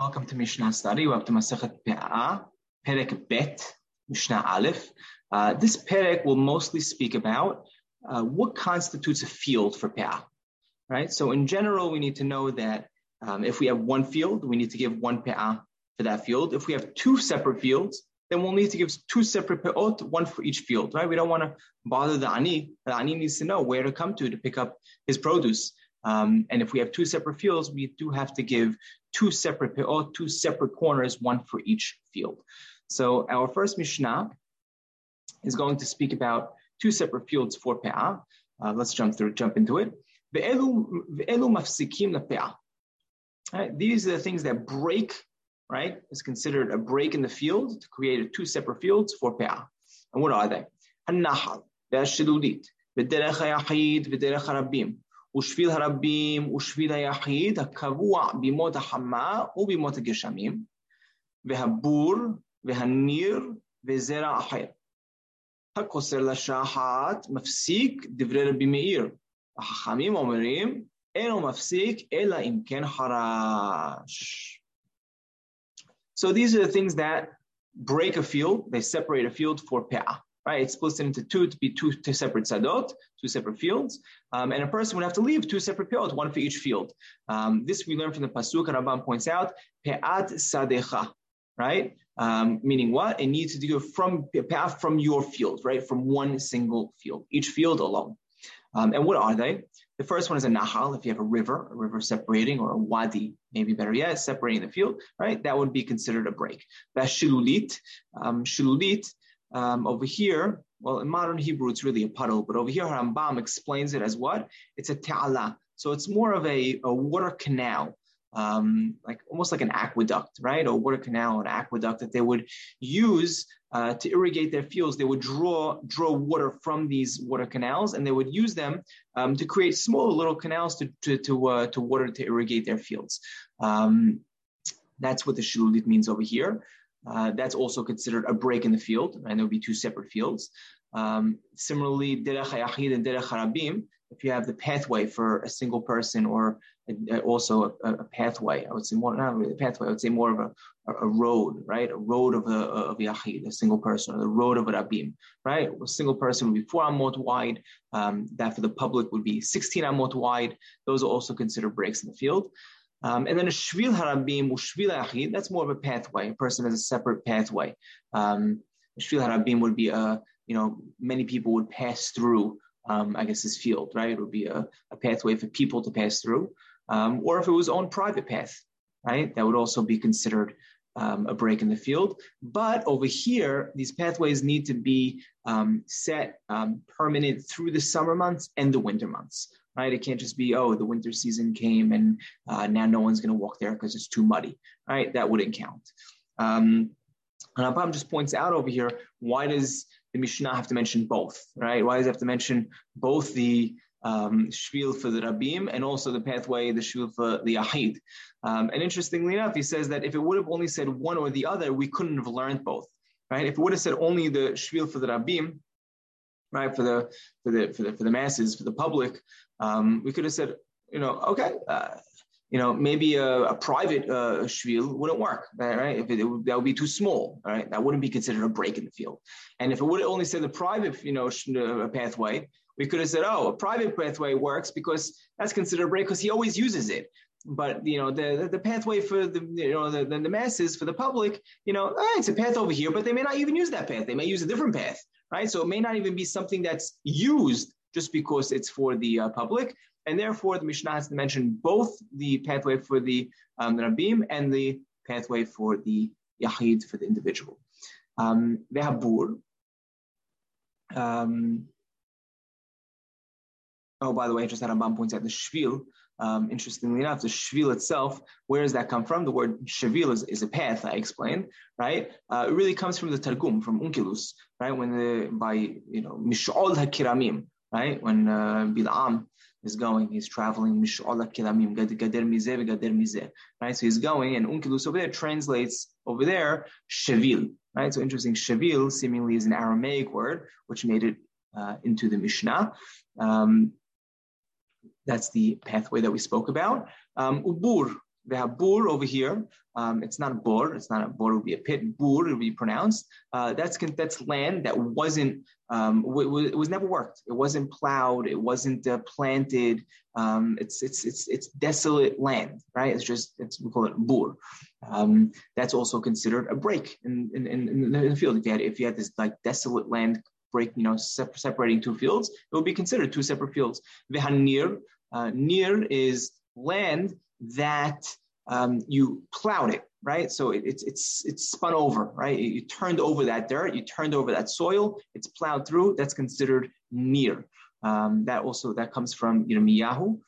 Welcome to Mishnah study. Up to Masachet Pe'ah, Perek Bet, Mishnah Aleph. Uh, this Perek will mostly speak about uh, what constitutes a field for Pe'ah, right? So in general, we need to know that um, if we have one field, we need to give one Pe'ah for that field. If we have two separate fields, then we'll need to give two separate pe'ot, one for each field, right? We don't want to bother the ani. The ani needs to know where to come to to pick up his produce. Um, and if we have two separate fields, we do have to give two separate peot, two separate corners, one for each field. So our first Mishnah is going to speak about two separate fields for pe'ah. Uh, let's jump through, jump into it. Ve'elu mafsikim le'pe'ah. Right, these are the things that break, right, is considered a break in the field to create two separate fields for pe'ah. And what are they? Hanahal, harabim. ושביל הרבים ושביל היחיד הקבוע בימות החמה ובימות הגשמים, והבור והניר וזרע אחר. הקוסר לשחת מפסיק דברי רבי מאיר. החכמים אומרים, אינו מפסיק אלא אם כן חרש. So these are the things that break a field, they separate a field for pe'ah right? It's split into two to be two, two separate sadot, two separate fields. Um, and a person would have to leave two separate fields, one for each field. Um, this we learn from the Pasuk, and Rambam points out, pe'at sadecha, right? Um, meaning what? It needs to go from path from your field, right? From one single field, each field alone. Um, and what are they? The first one is a nahal, if you have a river, a river separating, or a wadi, maybe better yet, separating the field, right? That would be considered a break. That's shilulit. Um, shilulit um, over here, well, in modern Hebrew, it's really a puddle, but over here, Rambam explains it as what? It's a ta'ala. So it's more of a, a water canal, um, like almost like an aqueduct, right? A water canal, an aqueduct that they would use uh, to irrigate their fields. They would draw draw water from these water canals, and they would use them um, to create small little canals to to to, uh, to water to irrigate their fields. Um, that's what the shilulit means over here. Uh, that's also considered a break in the field, and there would be two separate fields. Um, similarly, derech hayachid and derech harabim, if you have the pathway for a single person or a, also a, a, pathway, I would say more, not really a pathway, I would say more of a, a road, right? A road of a, of yachid, a single person, or the road of a rabim, right? A single person would be four amot wide. Um, that for the public would be 16 amot wide. Those are also considered breaks in the field. Um, and then a shvil harabim, or shvil achid, that's more of a pathway. A person has a separate pathway. Um, shvil harabim would be a, you know, many people would pass through, um, I guess, this field, right? It would be a, a pathway for people to pass through. Um, or if it was on private path, right? That would also be considered um, a break in the field. But over here, these pathways need to be um, set um, permanent through the summer months and the winter months right? It can't just be, oh, the winter season came and uh, now no one's going to walk there because it's too muddy, right? That wouldn't count. Um, and Rambam just points out over here, why does the Mishnah have to mention both, right? Why does it have to mention both the um, shvil for the rabim and also the pathway, the shvil for the ahid? Um, and interestingly enough, he says that if it would have only said one or the other, we couldn't have learned both, right? If it would have said only the shvil for the rabim, right, for the for the for the for the masses, for the public, um, we could have said, you know, okay, uh, you know, maybe a, a private uh, shvil wouldn't work, right? If it, it would, that would be too small, right? That wouldn't be considered a break in the field. And if it would only said the private, you know, uh, pathway, we could have said, oh, a private pathway works because that's considered a break because he always uses it. But you know, the the pathway for the you know the, the masses for the public, you know, eh, it's a path over here, but they may not even use that path. They may use a different path, right? So it may not even be something that's used just because it's for the uh, public. And therefore, the Mishnah has to mention both the pathway for the um, Rabim and the pathway for the Yahid, for the individual. Um, um, oh, by the way, just that Rambam points out the Shvil. Um, interestingly enough, the Shvil itself, where does that come from? The word Shvil is, is a path, I explained, right? Uh, it really comes from the Targum, from Onkelos, right? When the, by, you know, Mish'ol HaKiramim, right? When uh, Bil'am is going, he's traveling, mish'ol hakiramim, gader mizeh, gader mizeh, right? So he's going, and Onkelos over there translates over there, Shevil, right? So interesting, Shevil seemingly is an Aramaic word, which made it uh, into the Mishnah. Um, that's the pathway that we spoke about. Um, ubur, They have bur over here. Um, it's not a bor. It's not a bor. It would be a pit. Bur it would be pronounced. Uh, that's that's land that wasn't. Um, w- it was never worked. It wasn't plowed. It wasn't uh, planted. Um, it's it's it's it's desolate land, right? It's just it's we call it bur. Um, that's also considered a break in in, in, in the field. If you had if you had this like desolate land break, you know, separating two fields, it would be considered two separate fields. Vehanir, uh, nir is land that um, you plowed it, right? So it, it's it's it's spun over, right? You turned over that dirt, you turned over that soil, it's plowed through. That's considered nir. Um, that also that comes from Yirmiyahu.